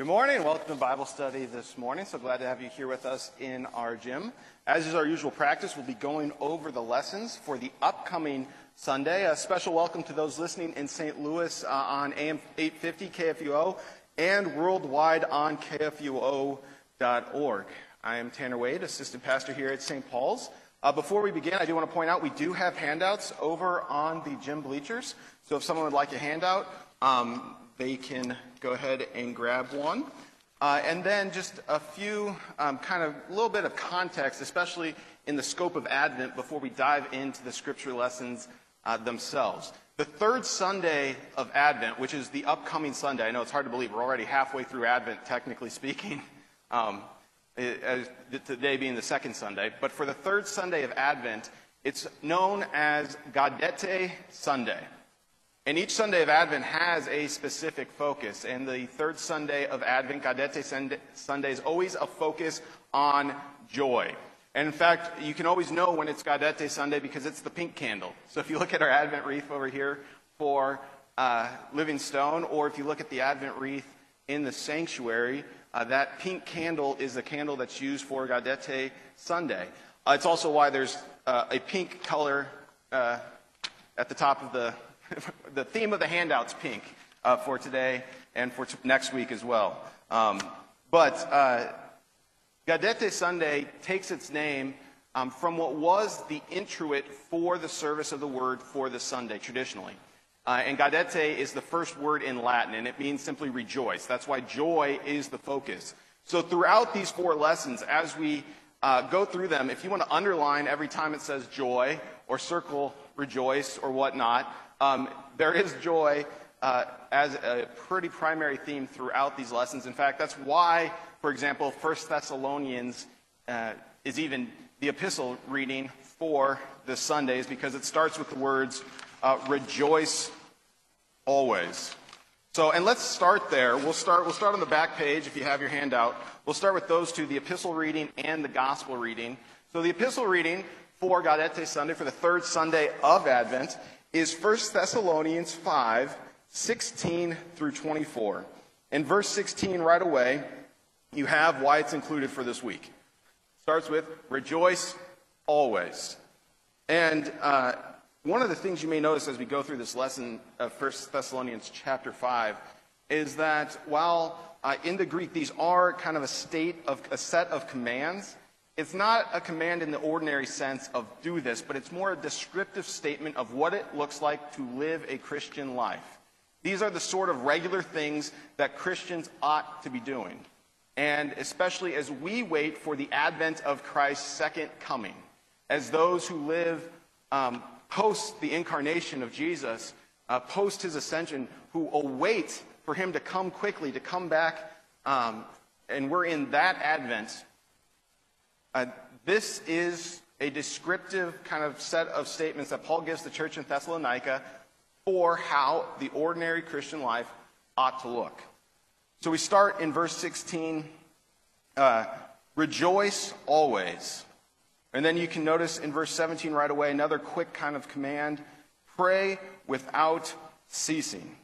Good morning. Welcome to Bible study this morning. So glad to have you here with us in our gym. As is our usual practice, we'll be going over the lessons for the upcoming Sunday. A special welcome to those listening in St. Louis uh, on AM 850 KFUO and worldwide on KFUO.org. I am Tanner Wade, assistant pastor here at St. Paul's. Uh, before we begin, I do want to point out we do have handouts over on the gym bleachers. So if someone would like a handout, um, they can go ahead and grab one. Uh, and then just a few um, kind of little bit of context, especially in the scope of Advent, before we dive into the scripture lessons uh, themselves. The third Sunday of Advent, which is the upcoming Sunday, I know it's hard to believe we're already halfway through Advent, technically speaking, um, today being the second Sunday, but for the third Sunday of Advent, it's known as Gaudete Sunday. And each Sunday of Advent has a specific focus. And the third Sunday of Advent, Gaudete Sunday, is always a focus on joy. And in fact, you can always know when it's Gaudete Sunday because it's the pink candle. So if you look at our Advent wreath over here for uh, Living Stone, or if you look at the Advent wreath in the sanctuary, uh, that pink candle is the candle that's used for Gaudete Sunday. Uh, it's also why there's uh, a pink color uh, at the top of the the theme of the handout's pink uh, for today and for next week as well. Um, but uh, Gaudete Sunday takes its name um, from what was the introit for the service of the word for the Sunday traditionally. Uh, and gaudete is the first word in Latin, and it means simply rejoice. That's why joy is the focus. So throughout these four lessons, as we uh, go through them, if you want to underline every time it says joy or circle rejoice or whatnot, um, there is joy uh, as a pretty primary theme throughout these lessons. In fact, that's why, for example, 1 Thessalonians uh, is even the epistle reading for the Sundays because it starts with the words, uh, rejoice always. So, and let's start there. We'll start, we'll start on the back page if you have your handout. We'll start with those two, the epistle reading and the gospel reading. So the epistle reading for Gaudete Sunday, for the third Sunday of Advent, is 1 Thessalonians 5 16 through 24. In verse 16, right away, you have why it's included for this week. Starts with rejoice always. And uh, one of the things you may notice as we go through this lesson of 1 Thessalonians chapter 5 is that while uh, in the Greek these are kind of a state of a set of commands, it's not a command in the ordinary sense of do this, but it's more a descriptive statement of what it looks like to live a Christian life. These are the sort of regular things that Christians ought to be doing. And especially as we wait for the advent of Christ's second coming, as those who live um, post the incarnation of Jesus, uh, post his ascension, who await for him to come quickly, to come back, um, and we're in that advent uh, this is a descriptive kind of set of statements that Paul gives the church in Thessalonica for how the ordinary Christian life ought to look. So we start in verse 16 uh, rejoice always. And then you can notice in verse 17 right away another quick kind of command pray without ceasing.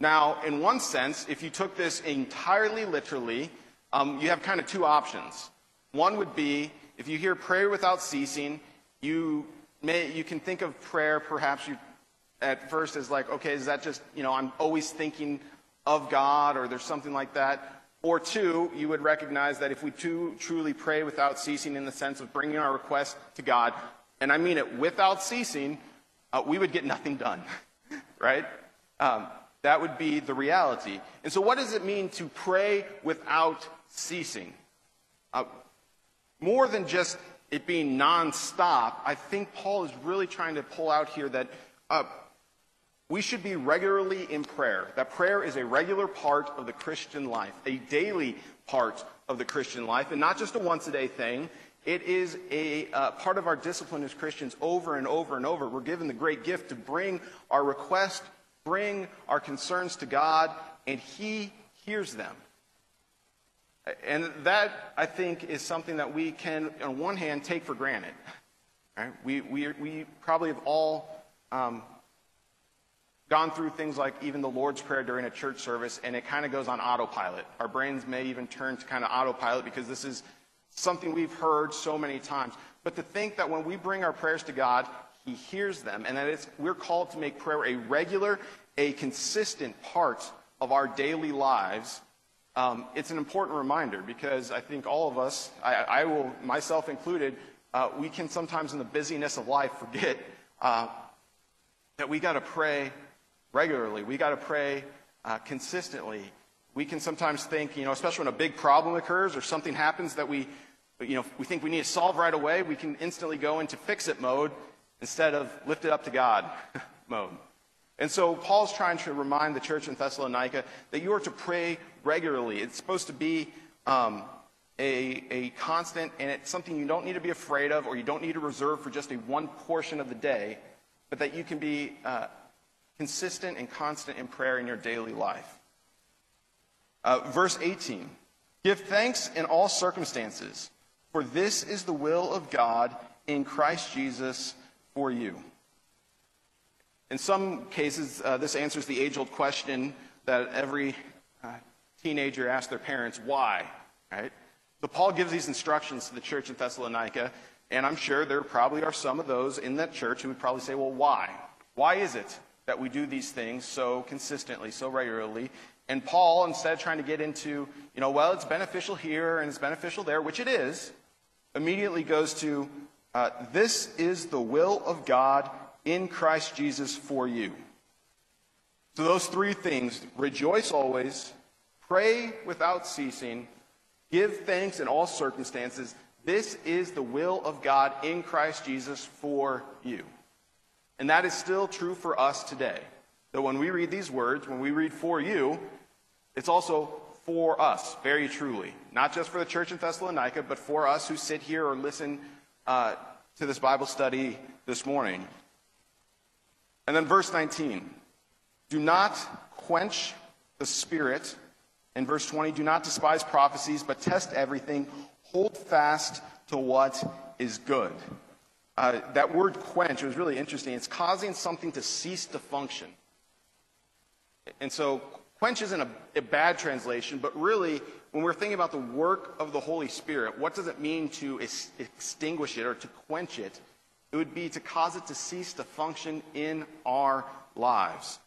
Now, in one sense, if you took this entirely literally, um, you have kind of two options. One would be if you hear prayer without ceasing, you, may, you can think of prayer perhaps you, at first as like, okay, is that just, you know, I'm always thinking of God or there's something like that. Or two, you would recognize that if we too, truly pray without ceasing in the sense of bringing our request to God, and I mean it without ceasing, uh, we would get nothing done, right? Um, that would be the reality. And so, what does it mean to pray without ceasing? Uh, more than just it being nonstop, I think Paul is really trying to pull out here that uh, we should be regularly in prayer. That prayer is a regular part of the Christian life, a daily part of the Christian life, and not just a once a day thing. It is a uh, part of our discipline as Christians over and over and over. We're given the great gift to bring our request, bring our concerns to God, and He hears them. And that, I think, is something that we can, on one hand, take for granted. Right? We, we, we probably have all um, gone through things like even the Lord's Prayer during a church service, and it kind of goes on autopilot. Our brains may even turn to kind of autopilot because this is something we've heard so many times. But to think that when we bring our prayers to God, He hears them, and that it's, we're called to make prayer a regular, a consistent part of our daily lives, um, it's an important reminder because I think all of us, I, I will, myself included, uh, we can sometimes in the busyness of life forget uh, that we got to pray regularly. We got to pray uh, consistently. We can sometimes think, you know, especially when a big problem occurs or something happens that we, you know, we think we need to solve right away, we can instantly go into fix it mode instead of lift it up to God mode. And so Paul's trying to remind the church in Thessalonica that you are to pray regularly. It's supposed to be um, a, a constant, and it's something you don't need to be afraid of or you don't need to reserve for just a one portion of the day, but that you can be uh, consistent and constant in prayer in your daily life. Uh, verse 18 Give thanks in all circumstances, for this is the will of God in Christ Jesus for you. In some cases, uh, this answers the age old question that every uh, teenager asks their parents why, right? So Paul gives these instructions to the church in Thessalonica, and I'm sure there probably are some of those in that church who would probably say, well, why? Why is it that we do these things so consistently, so regularly? And Paul, instead of trying to get into, you know, well, it's beneficial here and it's beneficial there, which it is, immediately goes to, uh, this is the will of God in Christ Jesus for you. So, those three things rejoice always, pray without ceasing, give thanks in all circumstances. This is the will of God in Christ Jesus for you. And that is still true for us today. That when we read these words, when we read for you, it's also for us, very truly. Not just for the church in Thessalonica, but for us who sit here or listen uh, to this Bible study this morning. And then verse 19 do not quench the spirit. In verse 20, do not despise prophecies, but test everything. Hold fast to what is good. Uh, that word quench was really interesting. It's causing something to cease to function. And so, quench isn't a, a bad translation, but really, when we're thinking about the work of the Holy Spirit, what does it mean to ex- extinguish it or to quench it? It would be to cause it to cease to function in our lives.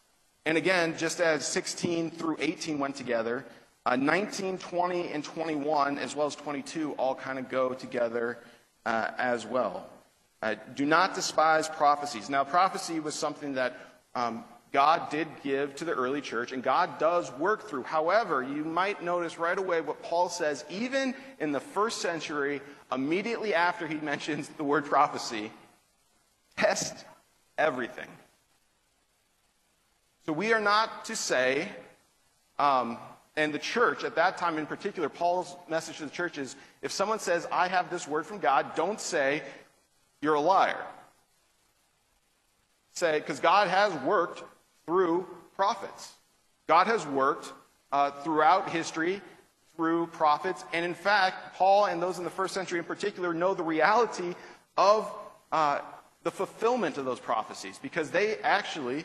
And again, just as 16 through 18 went together, uh, 19, 20, and 21, as well as 22, all kind of go together uh, as well. Uh, do not despise prophecies. Now, prophecy was something that um, God did give to the early church, and God does work through. However, you might notice right away what Paul says, even in the first century, immediately after he mentions the word prophecy, Test everything. So we are not to say, um, and the church at that time in particular, Paul's message to the church is if someone says, I have this word from God, don't say, you're a liar. Say, because God has worked through prophets. God has worked uh, throughout history through prophets. And in fact, Paul and those in the first century in particular know the reality of uh, the fulfillment of those prophecies because they actually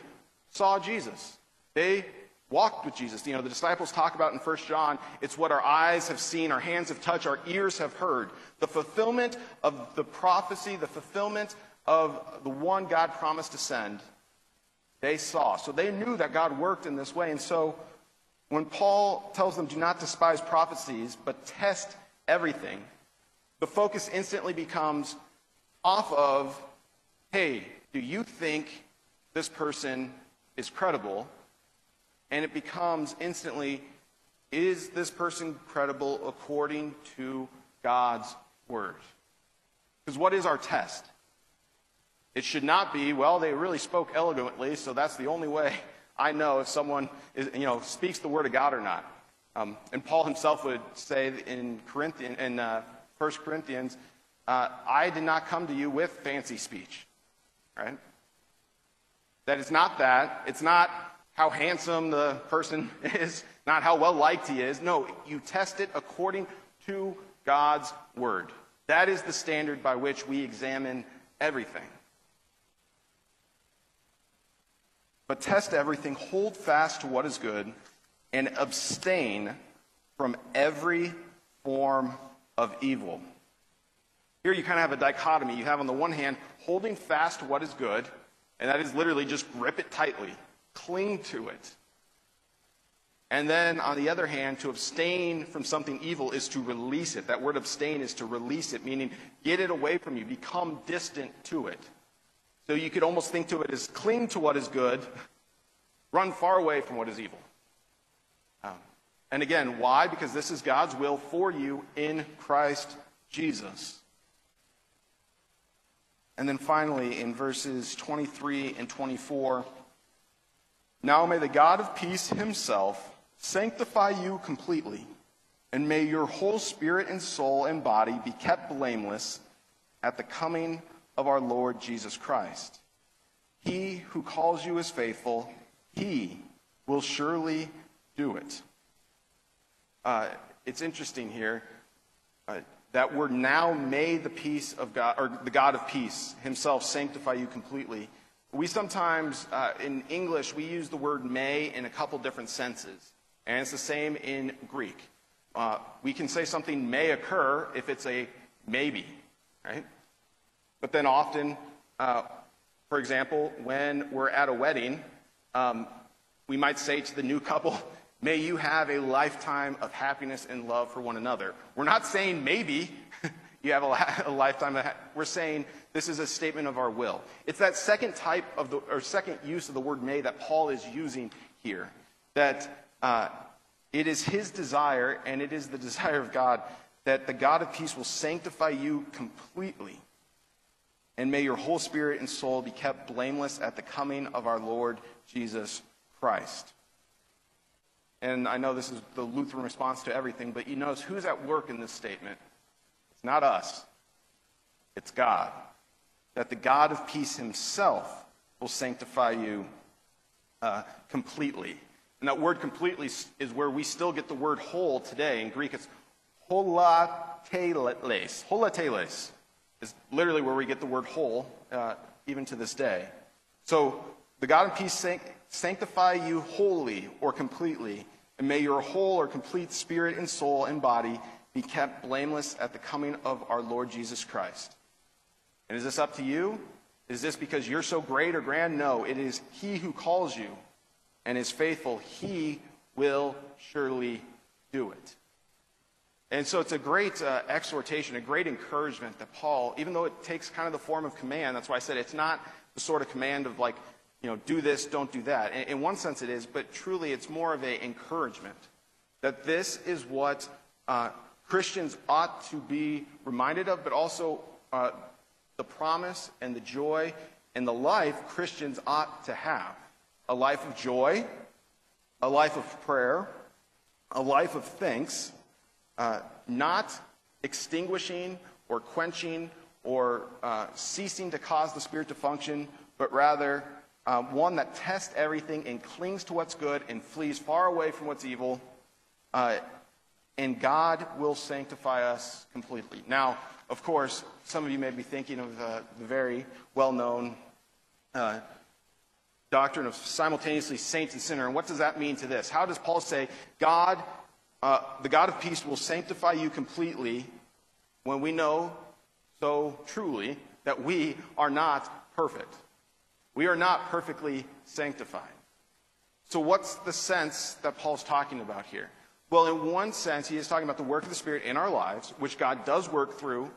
saw Jesus. They walked with Jesus. You know, the disciples talk about in 1 John, it's what our eyes have seen, our hands have touched, our ears have heard. The fulfillment of the prophecy, the fulfillment of the one God promised to send, they saw. So they knew that God worked in this way. And so when Paul tells them, do not despise prophecies, but test everything, the focus instantly becomes off of hey, do you think this person is credible? And it becomes instantly, is this person credible according to God's word? Because what is our test? It should not be, well, they really spoke eloquently, so that's the only way I know if someone is, you know, speaks the word of God or not. Um, and Paul himself would say in, Corinthian, in uh, 1 Corinthians, uh, I did not come to you with fancy speech right? That it's not that. It's not how handsome the person is, not how well liked he is. No, you test it according to God's word. That is the standard by which we examine everything. But test everything, hold fast to what is good, and abstain from every form of evil. Here you kind of have a dichotomy. You have, on the one hand, holding fast to what is good, and that is literally just grip it tightly, cling to it. And then, on the other hand, to abstain from something evil is to release it. That word abstain is to release it, meaning get it away from you, become distant to it. So you could almost think to it as cling to what is good, run far away from what is evil. Um, and again, why? Because this is God's will for you in Christ Jesus. And then finally, in verses 23 and 24, now may the God of peace himself sanctify you completely, and may your whole spirit and soul and body be kept blameless at the coming of our Lord Jesus Christ. He who calls you is faithful, he will surely do it. Uh, it's interesting here. Uh, that word now may the peace of God, or the God of peace himself sanctify you completely. We sometimes, uh, in English, we use the word may in a couple different senses. And it's the same in Greek. Uh, we can say something may occur if it's a maybe, right? But then often, uh, for example, when we're at a wedding, um, we might say to the new couple, May you have a lifetime of happiness and love for one another. We're not saying maybe you have a, lifetime of, ha- we're saying this is a statement of our will. It's that second type of the, or second use of the word may that Paul is using here. That uh, it is his desire, and it is the desire of God, that the God of peace will sanctify you completely. And may your whole spirit and soul be kept blameless at the coming of our Lord Jesus Christ. And I know this is the Lutheran response to everything, but you notice who's at work in this statement? It's not us, it's God. That the God of peace himself will sanctify you uh, completely. And that word completely is where we still get the word whole today. In Greek, it's holateles. Holateles is literally where we get the word whole, uh, even to this day. So the God of peace sanctify you wholly or completely, and may your whole or complete spirit and soul and body be kept blameless at the coming of our Lord Jesus Christ. And is this up to you? Is this because you're so great or grand? No, it is He who calls you and is faithful. He will surely do it. And so it's a great uh, exhortation, a great encouragement that Paul, even though it takes kind of the form of command, that's why I said it's not the sort of command of like, you know, do this, don't do that. In, one sense it is, but truly it's more of an encouragement that this is what uh, Christians ought to be reminded of, but also uh, the promise and the joy and the life Christians ought to have. A life of joy, a life of prayer, a life of thanks, uh, not extinguishing or quenching or uh, ceasing to cause the Spirit to function, but rather um, one that tests everything and clings to what's good and flees far away from what's evil. Uh, and God will sanctify us completely. Now, of course, some of you may be thinking of uh, the very well known uh, doctrine of simultaneously saint and sinner. And what does that mean to this? How does Paul say, God, uh, the God of peace, will sanctify you completely when we know so truly that we are not perfect? We are not perfectly sanctified. So, what's the sense that Paul's talking about here? Well, in one sense, he is talking about the work of the Spirit in our lives, which God does work through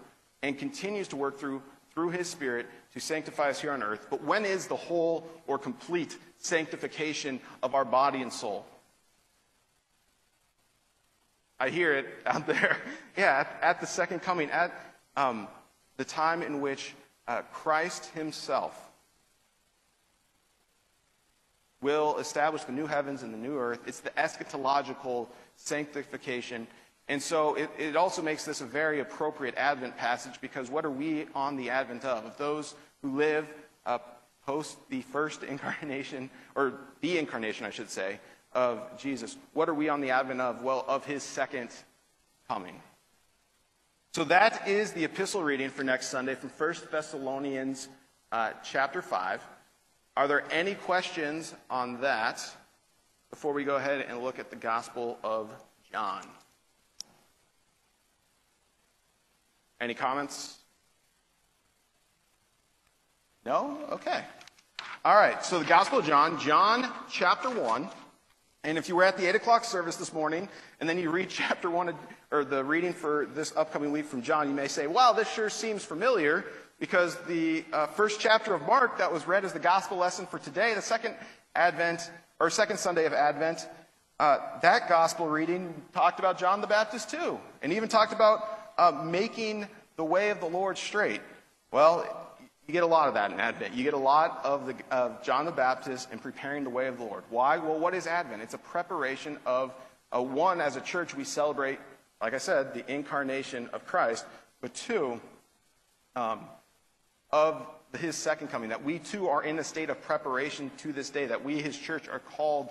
and continues to work through through his Spirit to sanctify us here on earth. But when is the whole or complete sanctification of our body and soul? I hear it out there. Yeah, at, the second coming, at um, the time in which uh, Christ himself will establish the new heavens and the new earth. It's the eschatological sanctification. And so it, it, also makes this a very appropriate Advent passage because what are we on the Advent of? Of those who live uh, post the first incarnation, or the incarnation, I should say, of Jesus. What are we on the Advent of? Well, of his second coming. So that is the epistle reading for next Sunday from 1 Thessalonians uh, chapter 5. Are there any questions on that before we go ahead and look at the Gospel of John? Any comments? No? Okay. All right, so the Gospel of John, John chapter 1. And if you were at the 8 o'clock service this morning, and then you read chapter 1, or the reading for this upcoming week from John, you may say, wow, this sure seems familiar, because the uh, first chapter of Mark that was read as the gospel lesson for today, the second Advent, or second Sunday of Advent, uh, that gospel reading talked about John the Baptist too, and even talked about uh, making the way of the Lord straight. Well, you get a lot of that in Advent. You get a lot of, the, of John the Baptist in preparing the way of the Lord. Why? Well, what is Advent? It's a preparation of, uh, one, as a church, we celebrate, like I said, the incarnation of Christ, but two, um, of his second coming, that we too are in a state of preparation to this day, that we, his church, are called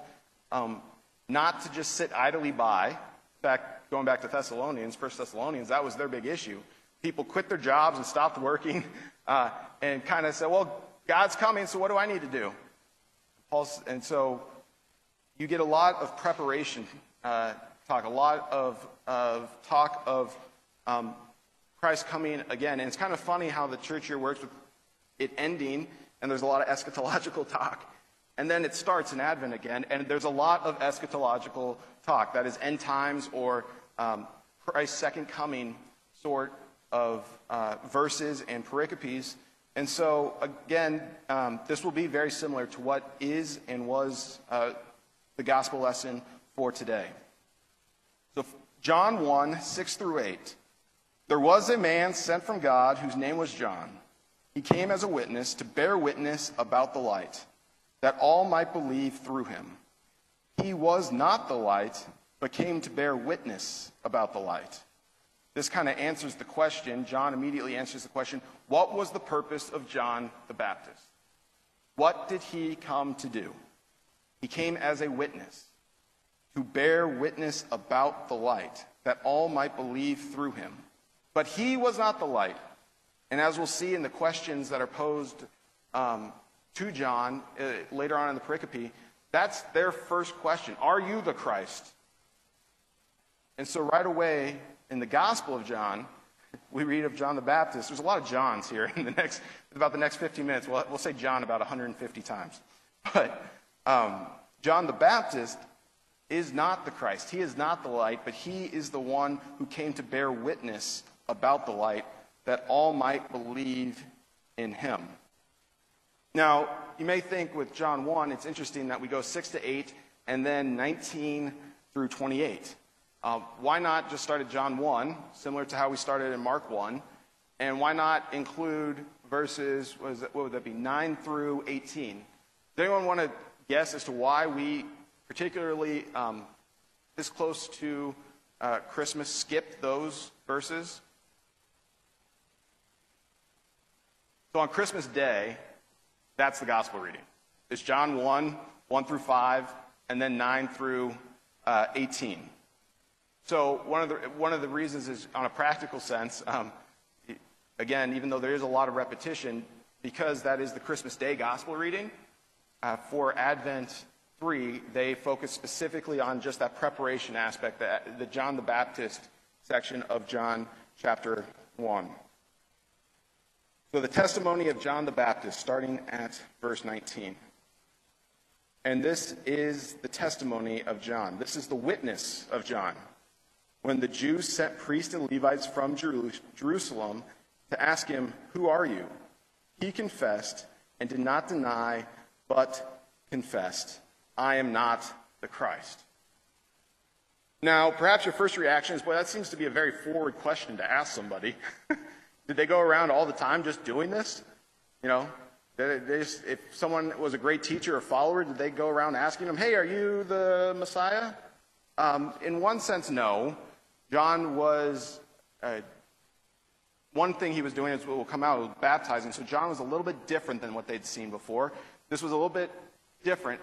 um, not to just sit idly by. In fact, going back to Thessalonians, First Thessalonians, that was their big issue. People quit their jobs and stopped working uh, and kind of said, well, God's coming, so what do I need to do? Paul's, and so you get a lot of preparation uh, talk, a lot of, of talk of um, Christ coming again. And it's kind of funny how the church here works with it ending, and there's a lot of eschatological talk. And then it starts in Advent again, and there's a lot of eschatological talk. That is end times or um, Christ's second coming sort of uh, verses and pericopes. And so, again, um, this will be very similar to what is and was uh, the gospel lesson for today. So, John 1 6 through 8. There was a man sent from God whose name was John. He came as a witness to bear witness about the light, that all might believe through him. He was not the light, but came to bear witness about the light. This kind of answers the question. John immediately answers the question what was the purpose of John the Baptist? What did he come to do? He came as a witness, to bear witness about the light, that all might believe through him. But he was not the light. And as we'll see in the questions that are posed um, to John uh, later on in the pericope, that's their first question Are you the Christ? And so right away, in the Gospel of John, we read of John the Baptist. There's a lot of Johns here in the next, about the next 50 minutes. We'll, we'll say John about 150 times. But um, John the Baptist is not the Christ. He is not the light, but he is the one who came to bear witness about the light that all might believe in him. Now, you may think with John 1, it's interesting that we go 6 to 8 and then 19 through 28. Uh, why not just start at John 1, similar to how we started in Mark 1? And why not include verses, what, that, what would that be, 9 through 18? Does anyone want to guess as to why we, particularly um, this close to uh, Christmas, skip those verses? So on Christmas Day, that's the gospel reading. It's John 1, 1 through 5, and then 9 through uh, 18. So one of the, one of the reasons is on a practical sense, um, again, even though there is a lot of repetition, because that is the Christmas Day gospel reading, uh, for Advent 3, they focus specifically on just that preparation aspect, the, the John the Baptist section of John chapter 1. So the testimony of John the Baptist, starting at verse 19. And this is the testimony of John. This is the witness of John when the Jews sent priests and Levites from Jerusalem to ask him, Who are you? He confessed and did not deny, but confessed, I am not the Christ. Now, perhaps your first reaction is, Boy, that seems to be a very forward question to ask somebody. did they go around all the time just doing this? You know, just, if someone was a great teacher or follower, did they go around asking them, Hey, are you the Messiah? Um, in one sense, no. John was, uh, one thing he was doing is what will come out was baptizing. So John was a little bit different than what they'd seen before. This was a little bit different.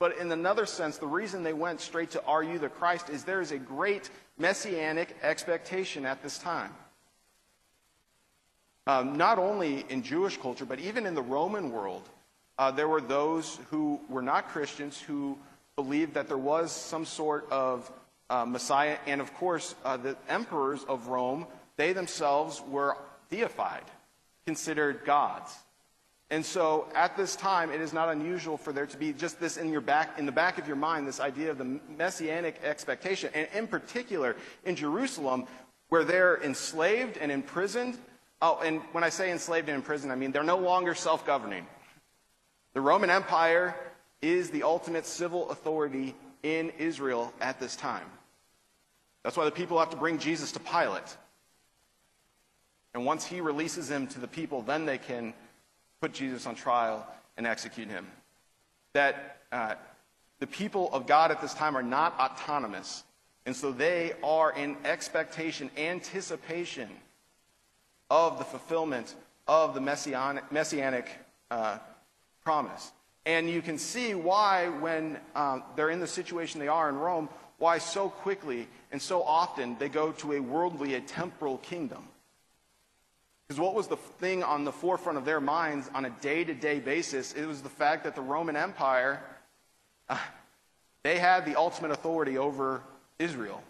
But in another sense, the reason they went straight to Are You the Christ is there is a great messianic expectation at this time. Um, not only in Jewish culture, but even in the Roman world, uh, there were those who were not Christians who believed that there was some sort of uh, Messiah. And of course, uh, the emperors of Rome, they themselves were deified, considered gods. And so at this time, it is not unusual for there to be just this in your back, in the back of your mind, this idea of the messianic expectation. And in particular, in Jerusalem, where they're enslaved and imprisoned. Oh, and when I say enslaved and imprisoned, I mean they're no longer self governing. The Roman Empire is the ultimate civil authority in Israel at this time. That's why the people have to bring Jesus to Pilate. And once he releases him to the people, then they can put Jesus on trial and execute him. That uh, the people of God at this time are not autonomous. And so they are in expectation, anticipation of the fulfillment of the messianic, messianic uh, promise. And you can see why, when um, they're in the situation they are in Rome, why so quickly and so often they go to a worldly, a temporal kingdom. Because what was the thing on the forefront of their minds on a day to day basis? It was the fact that the Roman Empire, uh, they had the ultimate authority over Israel.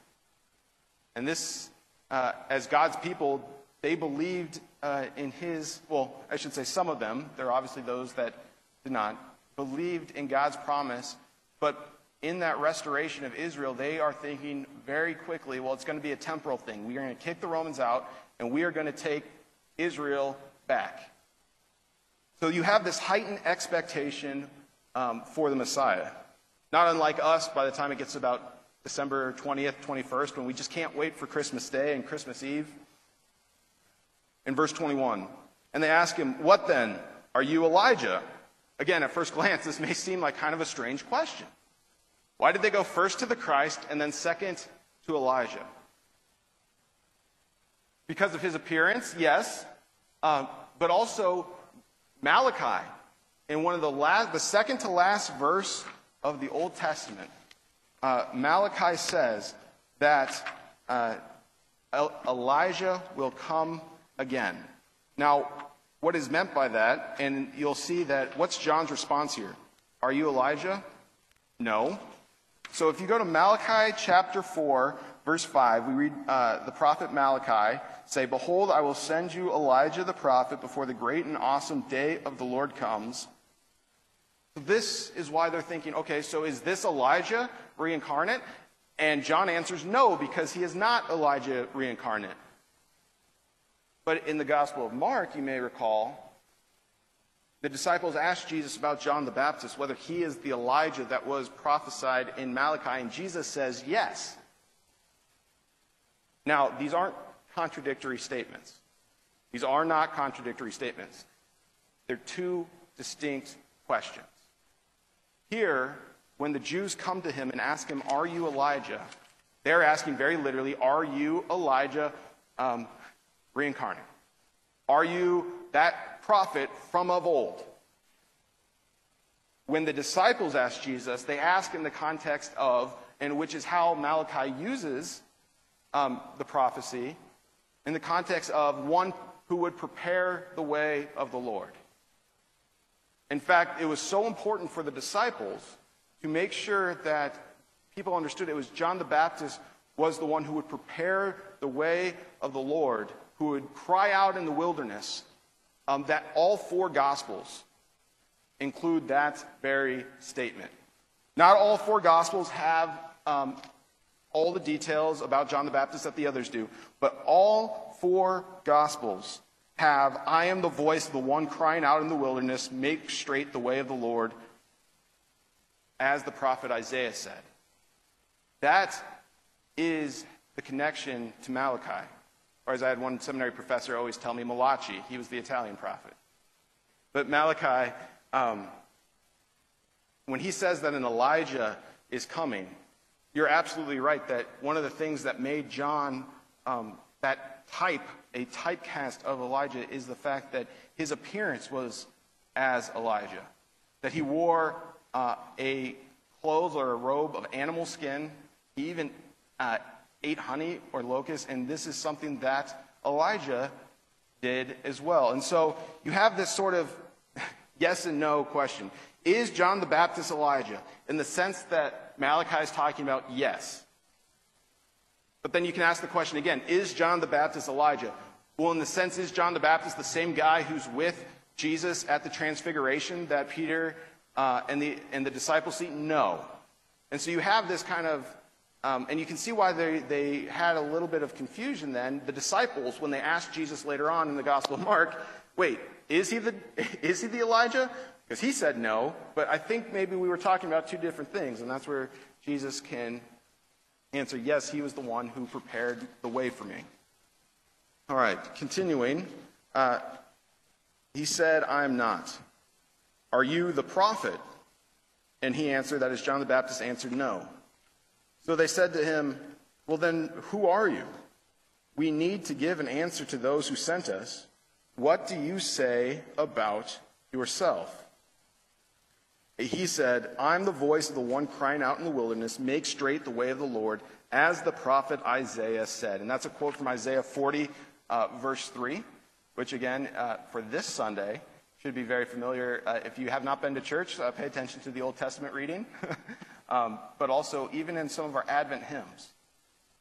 And this, uh, as God's people, they believed uh, in his, well, I should say some of them, there are obviously those that did not, believed in God's promise, but in that restoration of Israel, they are thinking very quickly, well, it's going to be a temporal thing. We are going to kick the Romans out, and we are going to take Israel back. So you have this heightened expectation um, for the Messiah. Not unlike us, by the time it gets about December 20th, 21st, when we just can't wait for Christmas Day and Christmas Eve. In verse 21, and they ask him, What then? Are you Elijah? Again, at first glance, this may seem like kind of a strange question. Why did they go first to the Christ and then second to Elijah? Because of his appearance, yes, uh, but also Malachi, in one of the last, the second to last verse of the Old Testament, uh, Malachi says that uh, Elijah will come again. Now, what is meant by that, and you'll see that what's John's response here? Are you Elijah? No. So if you go to Malachi chapter 4, verse 5, we read uh, the prophet Malachi say, Behold, I will send you Elijah the prophet before the great and awesome day of the Lord comes. This is why they're thinking, okay, so is this Elijah reincarnate? And John answers no, because he is not Elijah reincarnate. But in the Gospel of Mark, you may recall, the disciples asked Jesus about John the Baptist, whether he is the Elijah that was prophesied in Malachi, and Jesus says yes. Now, these aren't contradictory statements. These are not contradictory statements. They're two distinct questions. Here, when the Jews come to him and ask him, Are you Elijah? They're asking very literally, Are you Elijah um, reincarnate? Are you that prophet from of old? When the disciples ask Jesus, they ask in the context of, and which is how Malachi uses um, the prophecy, in the context of one who would prepare the way of the Lord. In fact, it was so important for the disciples to make sure that people understood it was John the Baptist was the one who would prepare the way of the Lord who would cry out in the wilderness, um, that all four Gospels include that very statement. Not all four Gospels have um, all the details about John the Baptist that the others do, but all four Gospels have, I am the voice of the one crying out in the wilderness, make straight the way of the Lord, as the prophet Isaiah said. That is the connection to Malachi. Or as I had one seminary professor always tell me, Malachi, he was the Italian prophet. But Malachi, um, when he says that an Elijah is coming, you're absolutely right that one of the things that made John um, that type, a typecast of Elijah, is the fact that his appearance was as Elijah. That he wore uh, a clothes or a robe of animal skin. He even uh, ate honey or locusts, and this is something that Elijah did as well. And so you have this sort of yes and no question. Is John the Baptist Elijah? In the sense that Malachi is talking about, yes. But then you can ask the question again is John the Baptist Elijah? Well, in the sense, is John the Baptist the same guy who's with Jesus at the transfiguration that Peter uh, and, the, and the disciples see? No. And so you have this kind of, um, and you can see why they, they had a little bit of confusion then. The disciples, when they asked Jesus later on in the Gospel of Mark, wait, is he the, is he the Elijah? Because he said no, but I think maybe we were talking about two different things, and that's where Jesus can answer yes, he was the one who prepared the way for me. All right, continuing. Uh, he said, I am not. Are you the prophet? And he answered, that is, John the Baptist answered, No. So they said to him, Well, then, who are you? We need to give an answer to those who sent us. What do you say about yourself? He said, I'm the voice of the one crying out in the wilderness, make straight the way of the Lord, as the prophet Isaiah said. And that's a quote from Isaiah 40, uh, verse 3, which again, uh, for this Sunday, should be very familiar. Uh, if you have not been to church, uh, pay attention to the Old Testament reading. um, but also, even in some of our Advent hymns.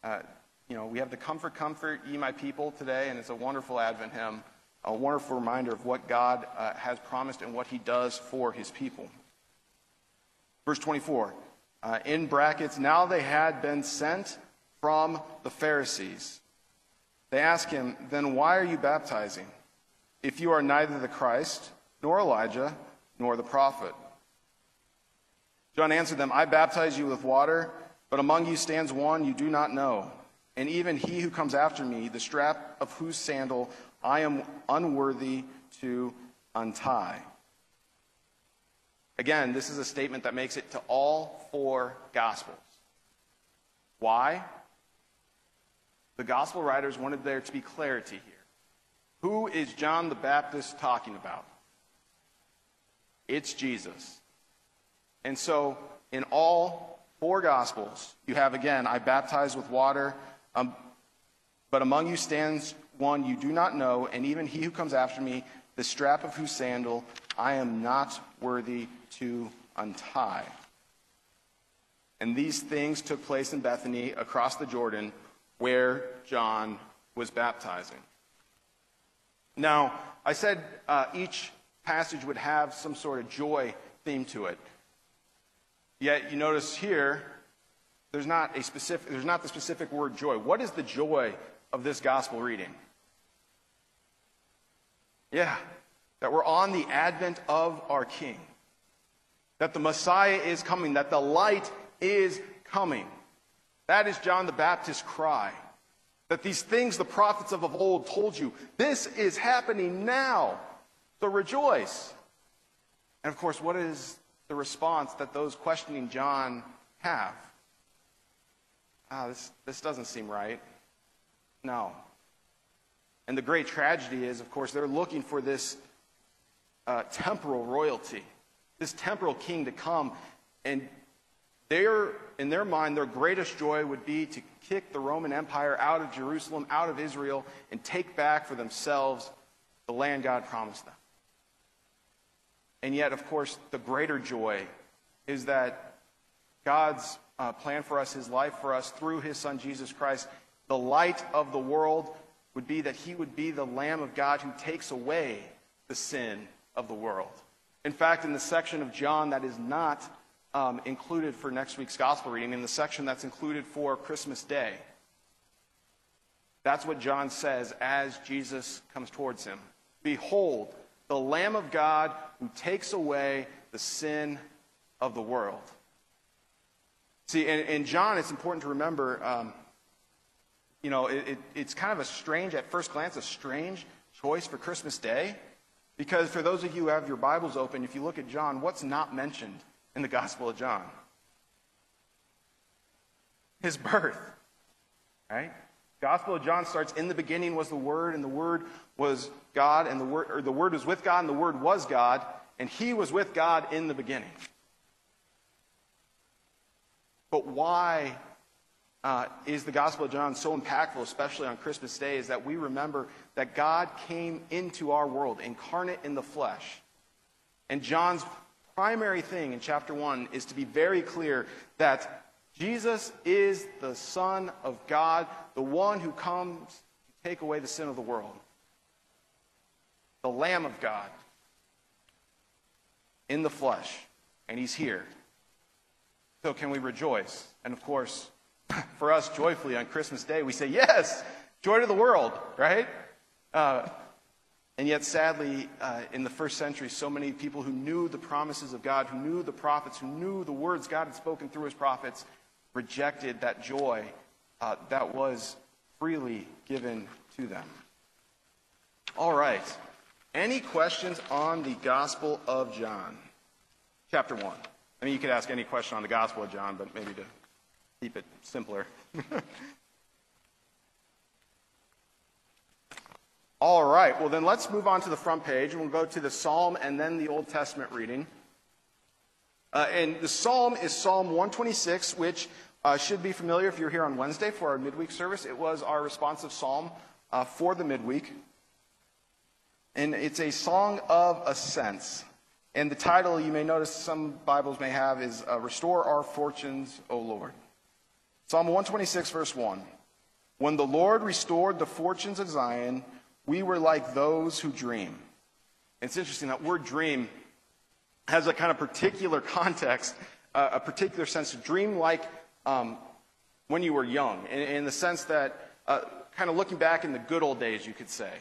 Uh, you know, we have the Comfort, Comfort, Ye My People today, and it's a wonderful Advent hymn, a wonderful reminder of what God uh, has promised and what He does for His people. Verse 24, uh, in brackets, now they had been sent from the Pharisees. They ask him, Then why are you baptizing? If you are neither the Christ, nor Elijah, nor the prophet. John answered them, I baptize you with water, but among you stands one you do not know, and even he who comes after me, the strap of whose sandal I am unworthy to untie. Again, this is a statement that makes it to all four Gospels. Why? The Gospel writers wanted there to be clarity here. Who is John the Baptist talking about? It's Jesus. And so, in all four Gospels, you have again, I baptize with water, um, but among you stands one you do not know, and even he who comes after me, the strap of whose sandal I am not worthy to untie. And these things took place in Bethany across the Jordan where John was baptizing. Now, I said uh, each passage would have some sort of joy theme to it. Yet you notice here, there's not a specific, there's not the specific word joy. What is the joy of this gospel reading? Yeah, that we're on the advent of our King, that the Messiah is coming, that the light is coming. That is John the Baptist's cry. That these things the prophets of old told you, this is happening now. So rejoice. And of course, what is the response that those questioning John have? Ah, this, this doesn't seem right. No. And the great tragedy is, of course, they're looking for this uh, temporal royalty, this temporal king to come. And their, in their mind, their greatest joy would be to kick the Roman Empire out of Jerusalem, out of Israel, and take back for themselves the land God promised them. And yet, of course, the greater joy is that God's uh, plan for us, his life for us through his son Jesus Christ, the light of the world would be that he would be the Lamb of God who takes away the sin of the world. In fact, in the section of John that is not um, included for next week's gospel reading, in the section that's included for Christmas Day, that's what John says as Jesus comes towards him. Behold, the Lamb of God who takes away the sin of the world. See, in, in John, it's important to remember, um, you know, it, it, it's kind of a strange, at first glance, a strange choice for Christmas Day. Because for those of you who have your Bibles open, if you look at John, what's not mentioned in the Gospel of John? His birth. Right? Gospel of John starts in the beginning was the Word, and the Word was God, and the Word or the Word was with God, and the Word was God, and He was with God in the beginning. But why uh, is the Gospel of John so impactful, especially on Christmas Day, is that we remember that God came into our world, incarnate in the flesh, And John's primary thing in chapter 1 is to be very clear that Jesus is the Son of God, the one who comes to take away the sin of the world, the Lamb of God in the flesh, and he's here. So, can we rejoice? And of course, for us, joyfully on Christmas Day, we say, Yes, joy to the world, right? Uh, and yet, sadly, uh, in the first century, so many people who knew the promises of God, who knew the prophets, who knew the words God had spoken through his prophets, rejected that joy uh, that was freely given to them. All right. Any questions on the Gospel of John? Chapter 1. I mean, you could ask any question on the Gospel of John, but maybe to keep it simpler. All right, well, then let's move on to the front page, and we'll go to the Psalm and then the Old Testament reading. Uh, and the Psalm is Psalm 126, which uh, should be familiar if you're here on Wednesday for our midweek service. It was our responsive psalm uh, for the midweek. And it's a song of ascents. And the title, you may notice some Bibles may have, is uh, Restore Our Fortunes, O Lord. Psalm 126, verse 1. When the Lord restored the fortunes of Zion, we were like those who dream. It's interesting that word dream has a kind of particular context, uh, a particular sense. Of dream like um, when you were young, in, in the sense that, uh, kind of looking back in the good old days, you could say.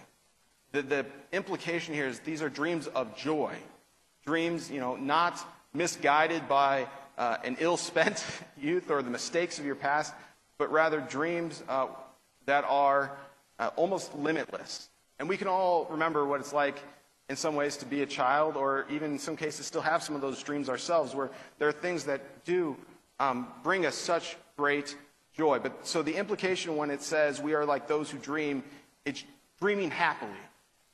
The, the implication here is these are dreams of joy. Dreams, you know, not misguided by uh, an ill spent youth or the mistakes of your past, but rather dreams uh, that are uh, almost limitless. And we can all remember what it's like in some ways to be a child, or even in some cases still have some of those dreams ourselves, where there are things that do um, bring us such great joy. But so the implication when it says we are like those who dream, it's dreaming happily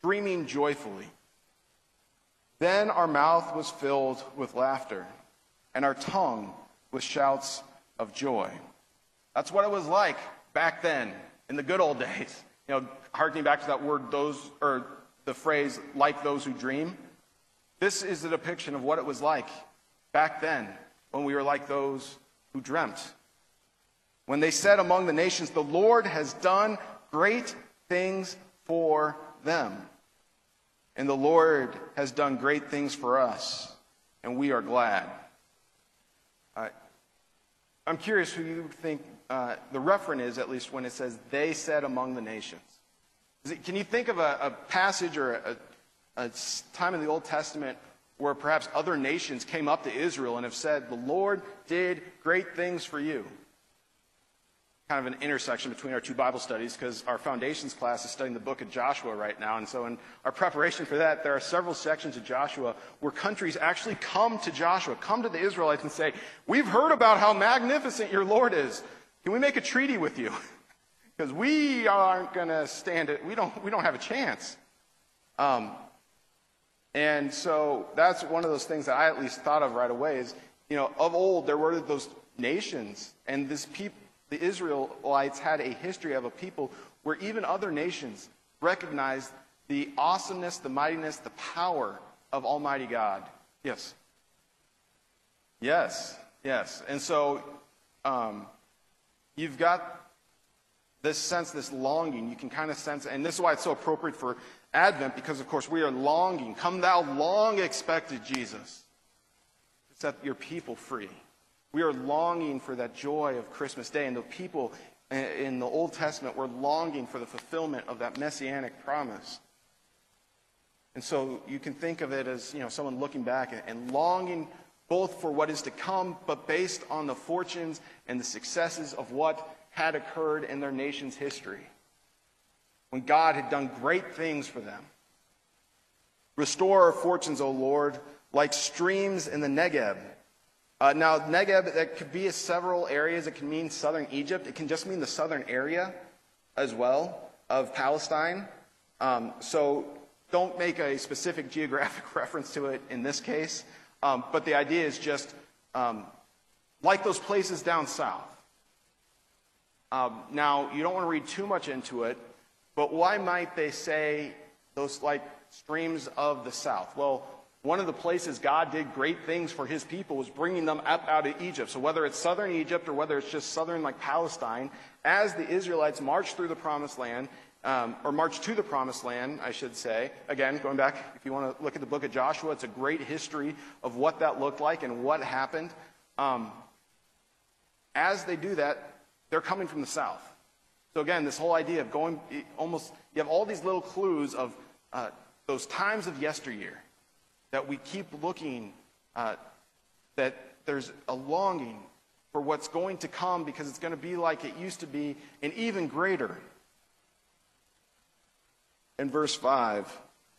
dreaming joyfully. Then our mouth was filled with laughter, and our tongue with shouts of joy. That's what it was like back then, in the good old days. You know, harkening back to that word, those, or the phrase, like those who dream. This is a depiction of what it was like back then, when we were like those who dreamt. When they said among the nations, The Lord has done great things for them. And the Lord has done great things for us, and we are glad. Uh, I'm curious who you think uh, the referent is, at least when it says, they said among the nations. It, can you think of a, a passage or a, a time in the Old Testament where perhaps other nations came up to Israel and have said, The Lord did great things for you? kind of an intersection between our two Bible studies because our foundations class is studying the book of Joshua right now. And so, in our preparation for that, there are several sections of Joshua where countries actually come to Joshua, come to the Israelites and say, We've heard about how magnificent your Lord is. Can we make a treaty with you? Because we aren't going to stand it. We don't, we don't have a chance. Um, and so that's one of those things that I at least thought of right away is, you know, of old there were those nations and this people the Israelites had a history of a people where even other nations recognized the awesomeness, the mightiness, the power of Almighty God. Yes. Yes, yes. And so um, you've got this sense, this longing. You can kind of sense, and this is why it's so appropriate for Advent, because of course we are longing. Come, thou long expected Jesus, set your people free. We are longing for that joy of Christmas Day, and the people in the Old Testament were longing for the fulfillment of that messianic promise. And so you can think of it as, you know, someone looking back and longing both for what is to come, but based on the fortunes and the successes of what had occurred in their nation's history. When God had done great things for them. Restore our fortunes, O Lord, like streams in the Negeb. Uh, now, Negev, that could be several areas. It can mean southern Egypt. It can just mean the southern area as well of Palestine. Um, so don't make a specific geographic reference to it in this case. Um, but the idea is just um, like those places down south. Um, now, you don't want to read too much into it, but why might they say those like streams of the south? Well, One of the places God did great things for his people was bringing them up out of Egypt. So whether it's southern Egypt or whether it's just southern like Palestine, as the Israelites marched through the promised land, um, or marched to the promised land, I should say. Again, going back, if you want to look at the book of Joshua, it's a great history of what that looked like and what happened. Um, as they do that, they're coming from the south. So again, this whole idea of going almost, you have all these little clues of uh, those times of yesteryear that we keep looking, uh, that there's a longing for what's going to come because it's going to be like it used to be and even greater. In verse 5,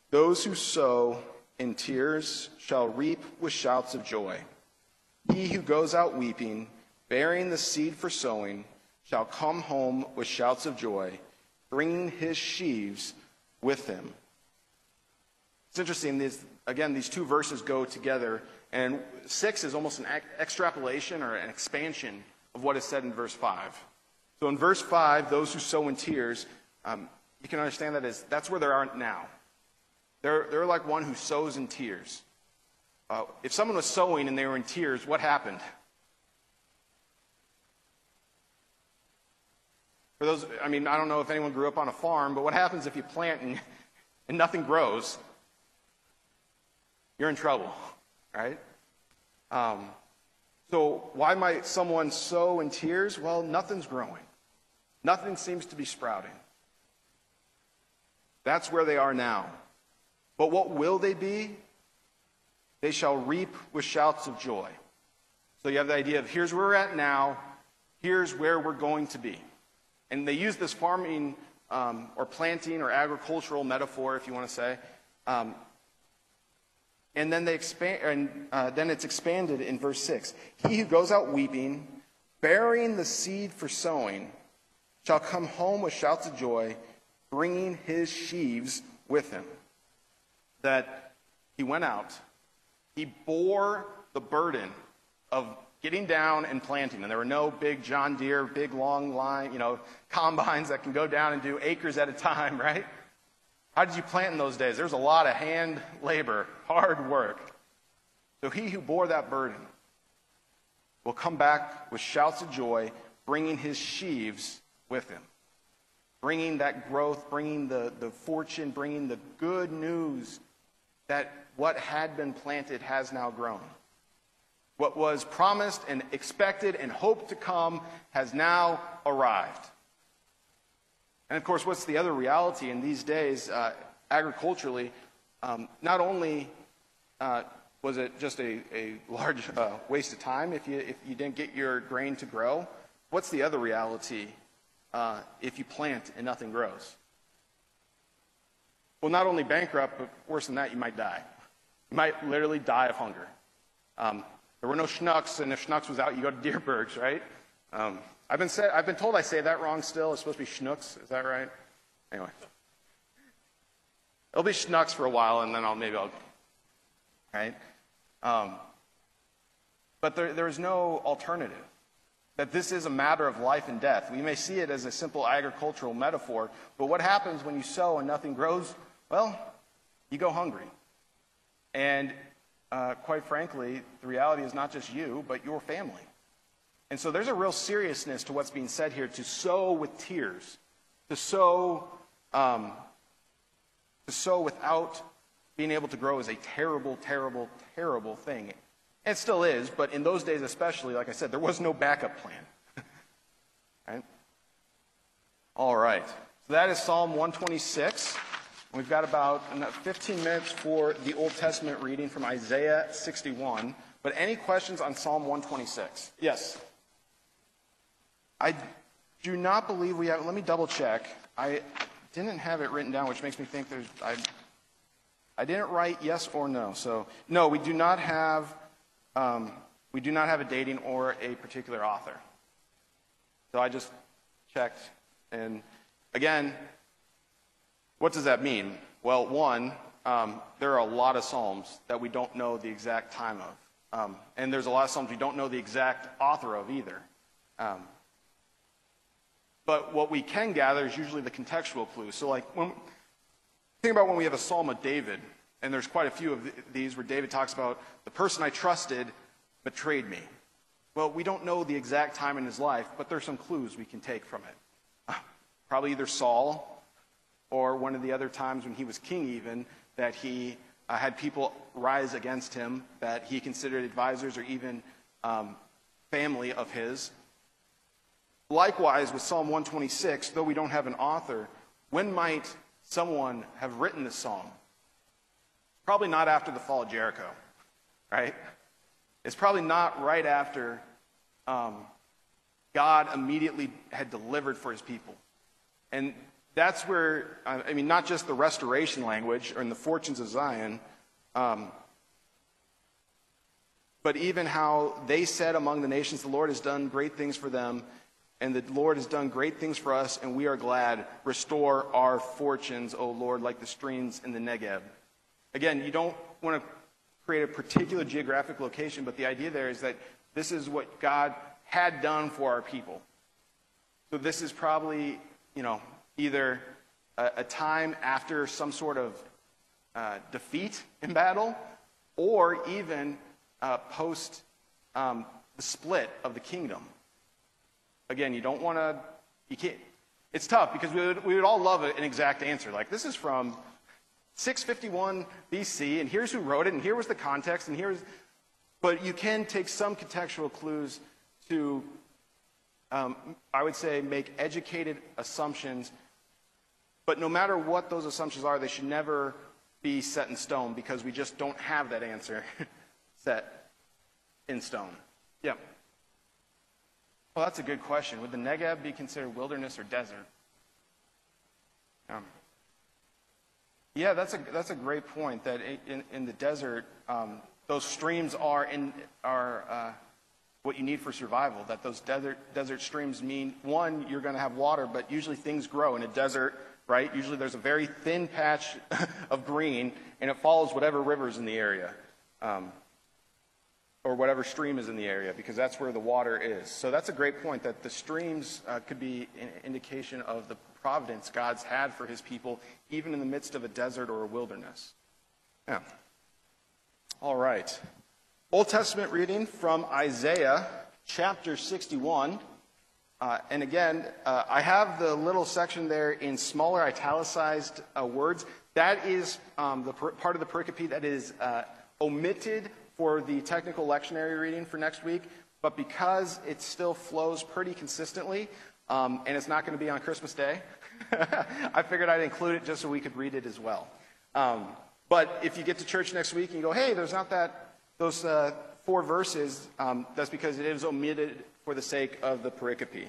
those who sow in tears shall reap with shouts of joy. He who goes out weeping, bearing the seed for sowing, shall come home with shouts of joy, bringing his sheaves with him. It's interesting, these, again, these two verses go together, and six is almost an extrapolation or an expansion of what is said in verse 5. So in verse 5, those who sow in tears, um, you can understand that as that's where they are now. They're, they're like one who sows in tears. Uh, if someone was sowing and they were in tears, what happened? For those, I mean, I don't know if anyone grew up on a farm, but what happens if you plant and, and nothing grows? You're in trouble, right? Um, so, why might someone sow in tears? Well, nothing's growing, nothing seems to be sprouting. That's where they are now. But what will they be? They shall reap with shouts of joy. So you have the idea of here's where we're at now, here's where we're going to be. And they use this farming um, or planting or agricultural metaphor, if you want to say. Um, and then they expand, and uh, then it's expanded in verse six. He who goes out weeping, bearing the seed for sowing, shall come home with shouts of joy, bringing his sheaves with him. That he went out he bore the burden of getting down and planting. And there were no big John Deere, big long line, you know, combines that can go down and do acres at a time, right? How did you plant in those days? There was a lot of hand labor, hard work. So he who bore that burden will come back with shouts of joy, bringing his sheaves with him. Bringing that growth, bringing the, the fortune, bringing the good news that what had been planted has now grown. What was promised and expected and hoped to come has now arrived. And of course, what's the other reality in these days, uh, agriculturally? Um, not only uh, was it just a, a large uh, waste of time if you, if you didn't get your grain to grow, what's the other reality uh, if you plant and nothing grows? Well, not only bankrupt, but worse than that, you might die. You might literally die of hunger. Um, there were no Schnucks, and if Schnucks was out, you go to Dierberg's, right? Um, I've, been say, I've been told I say that wrong still. It's supposed to be Schnooks. Is that right? Anyway. It'll be Schnucks for a while, and then I'll maybe I'll. Right? Um, but there, there is no alternative. That this is a matter of life and death. We may see it as a simple agricultural metaphor, but what happens when you sow and nothing grows? Well, you go hungry. And uh, quite frankly, the reality is not just you, but your family. And so there's a real seriousness to what's being said here to sow with tears, to sow, um, to sow without being able to grow is a terrible, terrible, terrible thing. It still is, but in those days especially, like I said, there was no backup plan. right? All right. So that is Psalm 126. We've got about 15 minutes for the Old Testament reading from Isaiah 61. But any questions on Psalm 126? Yes. I do not believe we have. Let me double check. I didn't have it written down, which makes me think there's. I, I didn't write yes or no. So no, we do not have. Um, we do not have a dating or a particular author. So I just checked, and again, what does that mean? Well, one, um, there are a lot of Psalms that we don't know the exact time of. Um, and there's a lot of Psalms we don't know the exact author of either. Um, but what we can gather is usually the contextual clues. So, like, when, think about when we have a Psalm of David. and there's quite a few of these where David talks about the person I trusted betrayed me. Well, we don't know the exact time in his life, but there's some clues we can take from it. Probably either Saul or one of the other times when he was king, even, that he uh, had people rise against him that he considered advisors or even um, family of his. Likewise, with Psalm 126, though we don't have an author, when might someone have written this psalm? Probably not after the fall of Jericho, right? It's probably not right after um, God immediately had delivered for his people. And that's where, I mean, not just the restoration language or in the fortunes of Zion, um, but even how they said among the nations, the Lord has done great things for them, and the Lord has done great things for us, and we are glad. Restore our fortunes, O Lord, like the streams in the Negeb. Again, you don't want to create a particular geographic location, but the idea there is that this is what God had done for our people. So this is probably, you know, either a, a time after some sort of uh, defeat in battle, or even uh, post um, the split of the kingdom. Again, you don't want to, you can't, it's tough because we would, we would all love an exact answer. Like, this is from 651 BC, and here's who wrote it, and here was the context, and here's, but you can take some contextual clues to, um, I would say, make educated assumptions. But no matter what those assumptions are, they should never be set in stone because we just don't have that answer set in stone. Yep. Well, that's a good question. Would the Negev be considered wilderness or desert? Um, yeah, that's a, that's a great point. That in, in the desert, um, those streams are, in, are uh, what you need for survival. That those desert, desert streams mean, one, you're going to have water, but usually things grow. In a desert, right? Usually there's a very thin patch of green, and it follows whatever river's in the area, um, or whatever stream is in the area, because that's where the water is. So that's a great point that the streams uh, could be an indication of the providence God's had for his people, even in the midst of a desert or a wilderness. Yeah. All right. Old Testament reading from Isaiah chapter 61. Uh, and again, uh, I have the little section there in smaller italicized uh, words. That is um, the per- part of the pericope that is uh, omitted for the technical lectionary reading for next week. But because it still flows pretty consistently, um, and it's not going to be on Christmas Day, I figured I'd include it just so we could read it as well. Um, but if you get to church next week and you go, hey, there's not that those uh, four verses, um, that's because it is omitted for the sake of the pericope.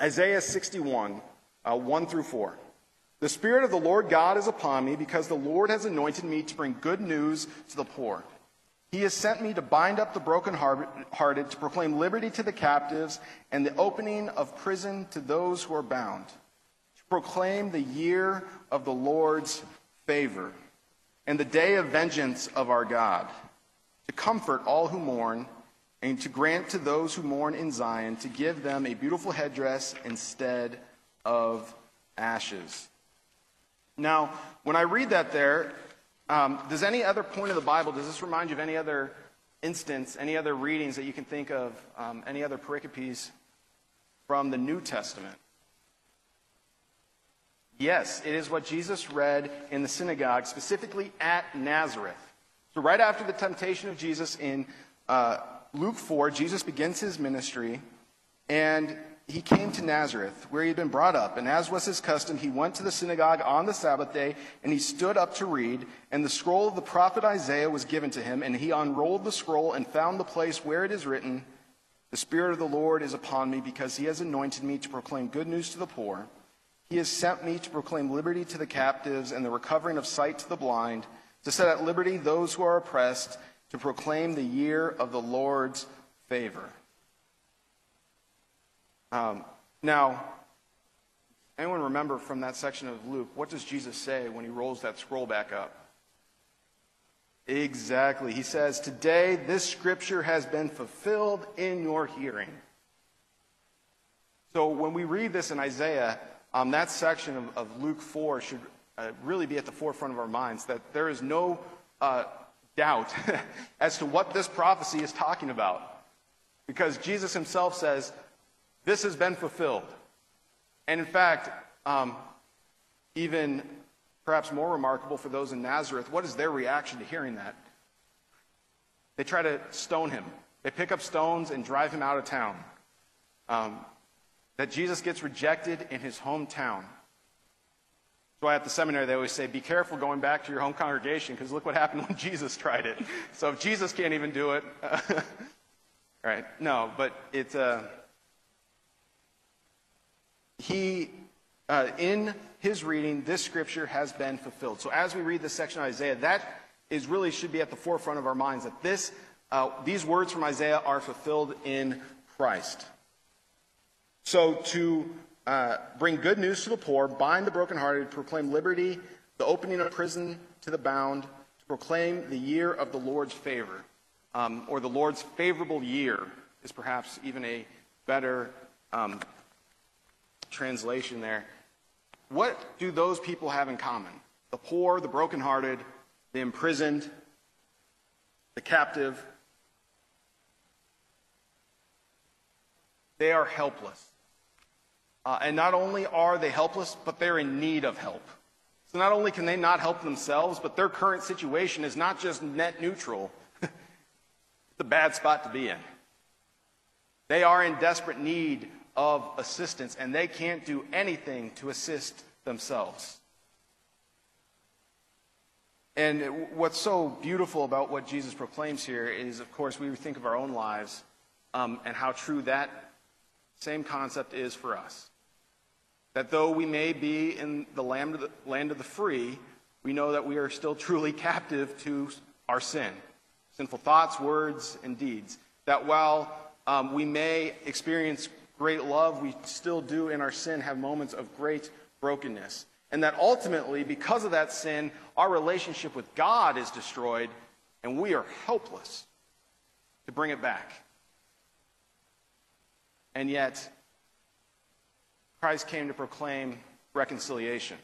Isaiah 61, uh, 1 through 4. The Spirit of the Lord God is upon me because the Lord has anointed me to bring good news to the poor. He has sent me to bind up the brokenhearted, to proclaim liberty to the captives, and the opening of prison to those who are bound, to proclaim the year of the Lord's favor, and the day of vengeance of our God, to comfort all who mourn and to grant to those who mourn in Zion to give them a beautiful headdress instead of ashes. Now, when I read that there, um, does any other point of the Bible, does this remind you of any other instance, any other readings that you can think of, um, any other pericopes from the New Testament? Yes, it is what Jesus read in the synagogue, specifically at Nazareth. So, right after the temptation of Jesus in uh, Luke 4, Jesus begins his ministry, and he came to Nazareth, where he had been brought up. And as was his custom, he went to the synagogue on the Sabbath day, and he stood up to read. And the scroll of the prophet Isaiah was given to him, and he unrolled the scroll and found the place where it is written, The Spirit of the Lord is upon me, because he has anointed me to proclaim good news to the poor. He has sent me to proclaim liberty to the captives and the recovering of sight to the blind, to set at liberty those who are oppressed to proclaim the year of the Lord's favor. Um, now, anyone remember from that section of Luke, what does Jesus say when he rolls that scroll back up? Exactly. He says, Today this scripture has been fulfilled in your hearing. So when we read this in Isaiah, um, that section of, of Luke 4 should uh, really be at the forefront of our minds that there is no uh, doubt as to what this prophecy is talking about. Because Jesus himself says, This has been fulfilled. And in fact, um, even perhaps more remarkable for those in Nazareth, what is their reaction to hearing that? They try to stone him. They pick up stones and drive him out of town. Um, that Jesus gets rejected in his hometown. That's why at the seminary they always say, be careful going back to your home congregation because look what happened when Jesus tried it. So if Jesus can't even do it, right? No, but it's uh, he uh, in his reading, this scripture has been fulfilled. So as we read this section of Isaiah, that is really should be at the forefront of our minds that this, uh, these words from Isaiah are fulfilled in Christ. So to uh, bring good news to the poor, bind the brokenhearted, proclaim liberty, the opening of prison to the bound, to proclaim the year of the Lord's favor, um, or the Lord's favorable year is perhaps even a better um, translation there. What do those people have in common? The poor, the brokenhearted, the imprisoned, the captive. They are helpless. Uh, and not only are they helpless, but they're in need of help. So not only can they not help themselves, but their current situation is not just net neutral, it's a bad spot to be in. They are in desperate need of assistance, and they can't do anything to assist themselves. And what's so beautiful about what Jesus proclaims here is, of course, we think of our own lives um, and how true that same concept is for us. That though we may be in the land of the, land of the free, we know that we are still truly captive to our sin, sinful thoughts, words, and deeds. That while um, we may experience great love, we still do in our sin have moments of great brokenness. And that ultimately, because of that sin, our relationship with God is destroyed, and we are helpless to bring it back. And yet, Christ came to proclaim reconciliation.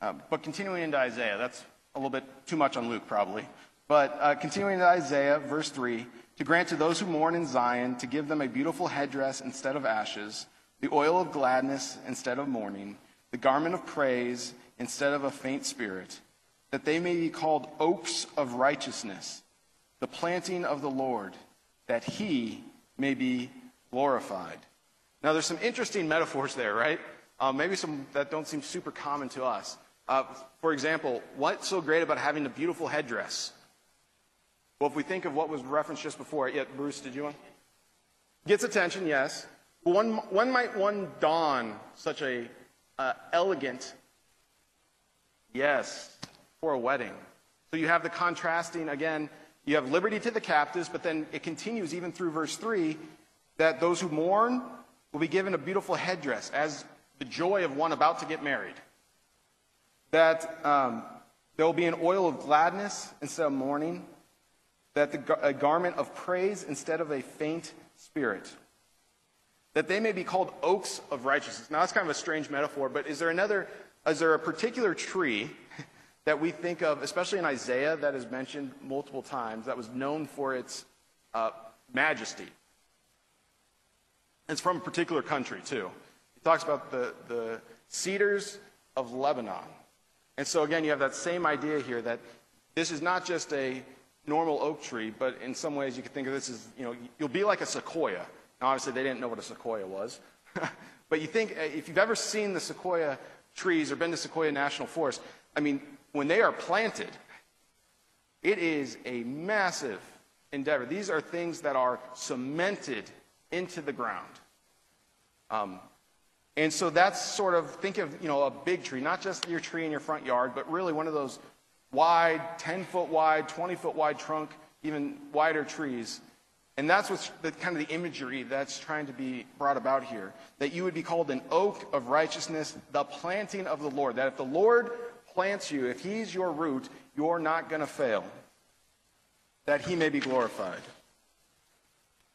Uh, but continuing into Isaiah, that's a little bit too much on Luke, probably. But uh, continuing into Isaiah, verse 3 to grant to those who mourn in Zion, to give them a beautiful headdress instead of ashes, the oil of gladness instead of mourning, the garment of praise instead of a faint spirit, that they may be called oaks of righteousness, the planting of the Lord, that he may be glorified. Now, there's some interesting metaphors there, right? Uh, maybe some that don't seem super common to us. Uh, for example, what's so great about having a beautiful headdress? Well, if we think of what was referenced just before, yeah, Bruce, did you want? Gets attention, yes. But when, might one don such a uh, elegant, yes, for a wedding? So you have the contrasting, again, you have liberty to the captives, but then it continues even through verse 3 that those who mourn will be given a beautiful headdress as the joy of one about to get married. That um, there will be an oil of gladness instead of mourning. That the, a garment of praise instead of a faint spirit. That they may be called oaks of righteousness. Now, that's kind of a strange metaphor, but is there another, is there a particular tree that we think of, especially in Isaiah, that is mentioned multiple times, that was known for its uh, majesty? It's from a particular country, too. He talks about the, the cedars of Lebanon. And so, again, you have that same idea here that this is not just a normal oak tree, but in some ways you could think of this as, you know, you'll be like a sequoia. Now, obviously, they didn't know what a sequoia was. but you think, uh, if you've ever seen the sequoia trees or been to Sequoia National Forest, I mean, when they are planted, it is a massive endeavor. These are things that are cemented into the ground. Um, and so that's sort of, think of, you know, a big tree, not just your tree in your front yard, but really one of those wide, 10 foot wide, 20 foot wide trunk, even wider trees. And that's what's the kind of the imagery that's trying to be brought about here. That you would be called an oak of righteousness, the planting of the Lord. That if the Lord plants you, if He's your root, you're not going to fail. That He may be glorified.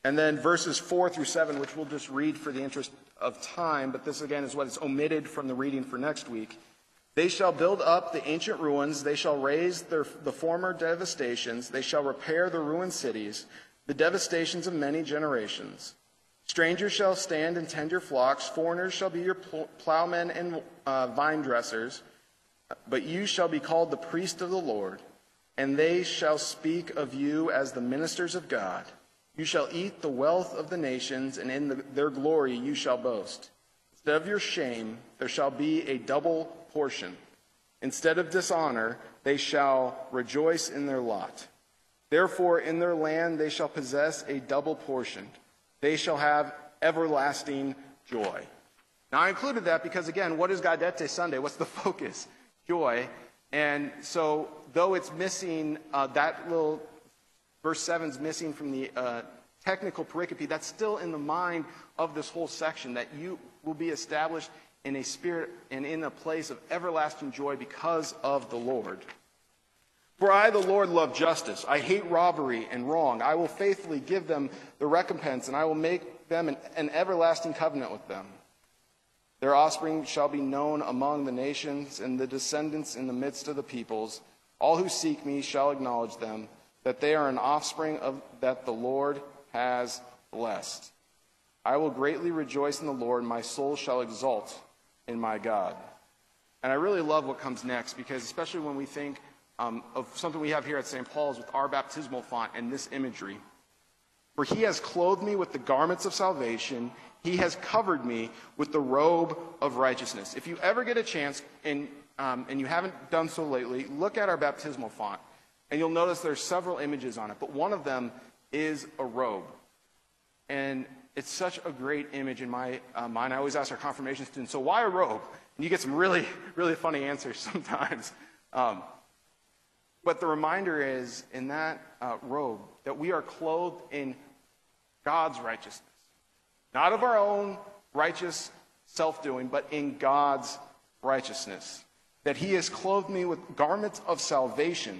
And then verses 4 through 7, which we'll just read for the interest of time, but this again is what is omitted from the reading for next week. They shall build up the ancient ruins, they shall raise their, the former devastations, they shall repair the ruined cities, the devastations of many generations. Strangers shall stand and tend your flocks, foreigners shall be your plowmen and uh, vine dressers, but you shall be called the priest of the Lord, and they shall speak of you as the ministers of God. You shall eat the wealth of the nations, and in the, their glory you shall boast. Instead of your shame, there shall be a double portion. Instead of dishonor, they shall rejoice in their lot. Therefore, in their land they shall possess a double portion. They shall have everlasting joy. Now, I included that because, again, what is Gaudete Sunday? What's the focus? Joy. And so, though it's missing, uh, that little verse 7 is missing from the uh, technical pericope, that's still in the mind of this whole section that you will be established in a spirit and in a place of everlasting joy because of the Lord. For I, the Lord, love justice. I hate robbery and wrong. I will faithfully give them the recompense, and I will make them an, an everlasting covenant with them. Their offspring shall be known among the nations, and the descendants in the midst of the peoples. All who seek me shall acknowledge them, that they are an offspring of that the Lord has blessed. I will greatly rejoice in the Lord. My soul shall exult in my God. And I really love what comes next because, especially when we think um, of something we have here at St. Paul's with our baptismal font and this imagery. For he has clothed me with the garments of salvation, he has covered me with the robe of righteousness. If you ever get a chance, and, um, and you haven't done so lately, look at our baptismal font, and you'll notice there's several images on it, but one of them is a robe. And it's such a great image in my uh, mind. I always ask our confirmation students, so why a robe? And you get some really, really funny answers sometimes. Um, but the reminder is in that uh, robe that we are clothed in God's righteousness. Not of our own righteous self doing, but in God's righteousness. That He has clothed me with garments of salvation,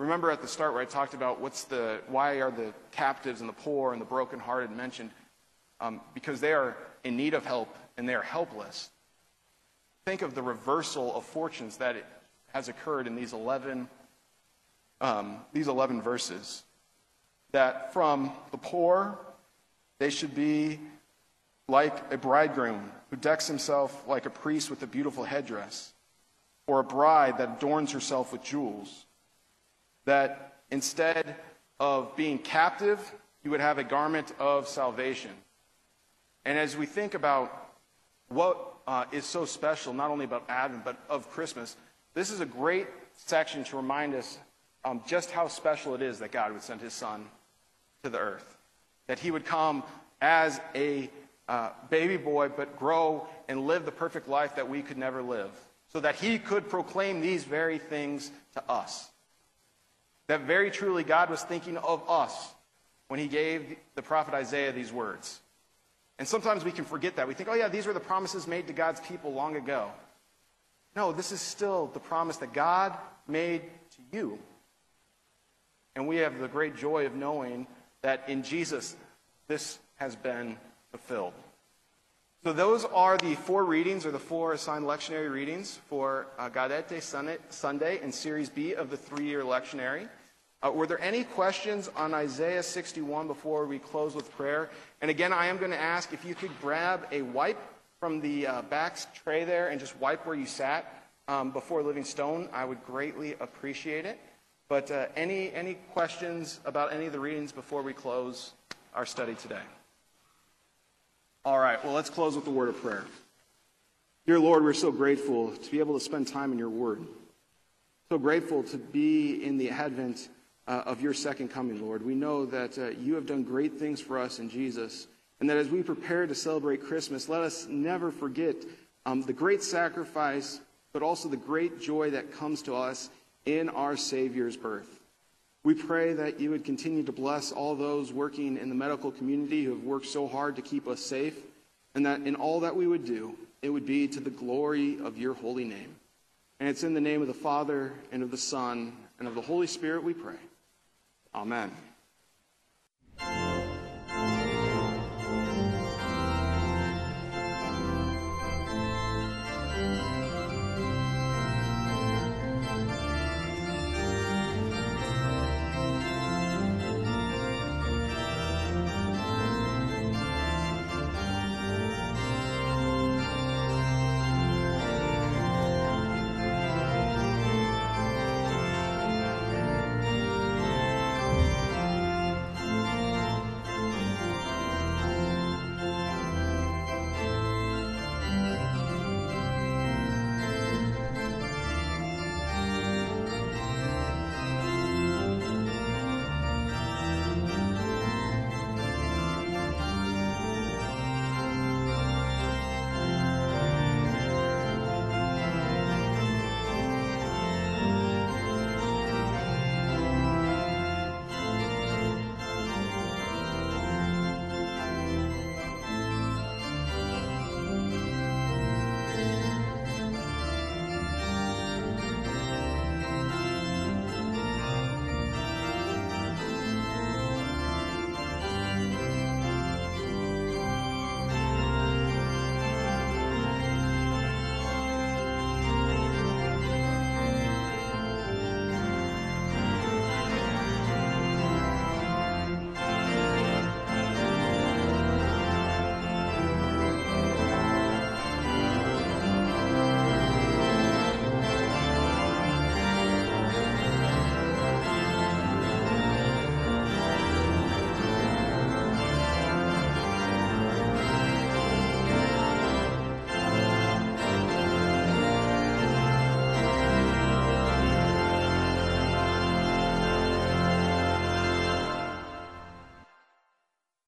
Remember at the start where I talked about what's the why are the captives and the poor and the brokenhearted mentioned? um, because they are in need of help and they are helpless. Think of the reversal of fortunes that has occurred in these 11, um, these 11 verses. That from the poor, they should be like a bridegroom who decks himself like a priest with a beautiful headdress, or a bride that adorns herself with jewels. That instead of being captive, you would have a garment of salvation. And as we think about what uh, is so special, not only about Advent, but of Christmas, this is a great section to remind us um, just how special it is that God would send his son to the earth. That he would come as a uh, baby boy, but grow and live the perfect life that we could never live. So that he could proclaim these very things to us. That very truly God was thinking of us when he gave the prophet Isaiah these words. And sometimes we can forget that. We think, oh, yeah, these were the promises made to God's people long ago. No, this is still the promise that God made to you. And we have the great joy of knowing that in Jesus, this has been fulfilled. So, those are the four readings, or the four assigned lectionary readings for uh, Gaudete Sunday in Series B of the three year lectionary. Uh, were there any questions on Isaiah 61 before we close with prayer? And again, I am going to ask if you could grab a wipe from the uh, back tray there and just wipe where you sat um, before Living Stone. I would greatly appreciate it. But uh, any, any questions about any of the readings before we close our study today? All right, well, let's close with a word of prayer. Dear Lord, we're so grateful to be able to spend time in your word. So grateful to be in the Advent uh, of your second coming, Lord. We know that uh, you have done great things for us in Jesus, and that as we prepare to celebrate Christmas, let us never forget um, the great sacrifice but also the great joy that comes to us in our Savior's birth. We pray that you would continue to bless all those working in the medical community who have worked so hard to keep us safe, and that in all that we would do, it would be to the glory of your holy name. And it's in the name of the Father, and of the Son, and of the Holy Spirit we pray. Amen.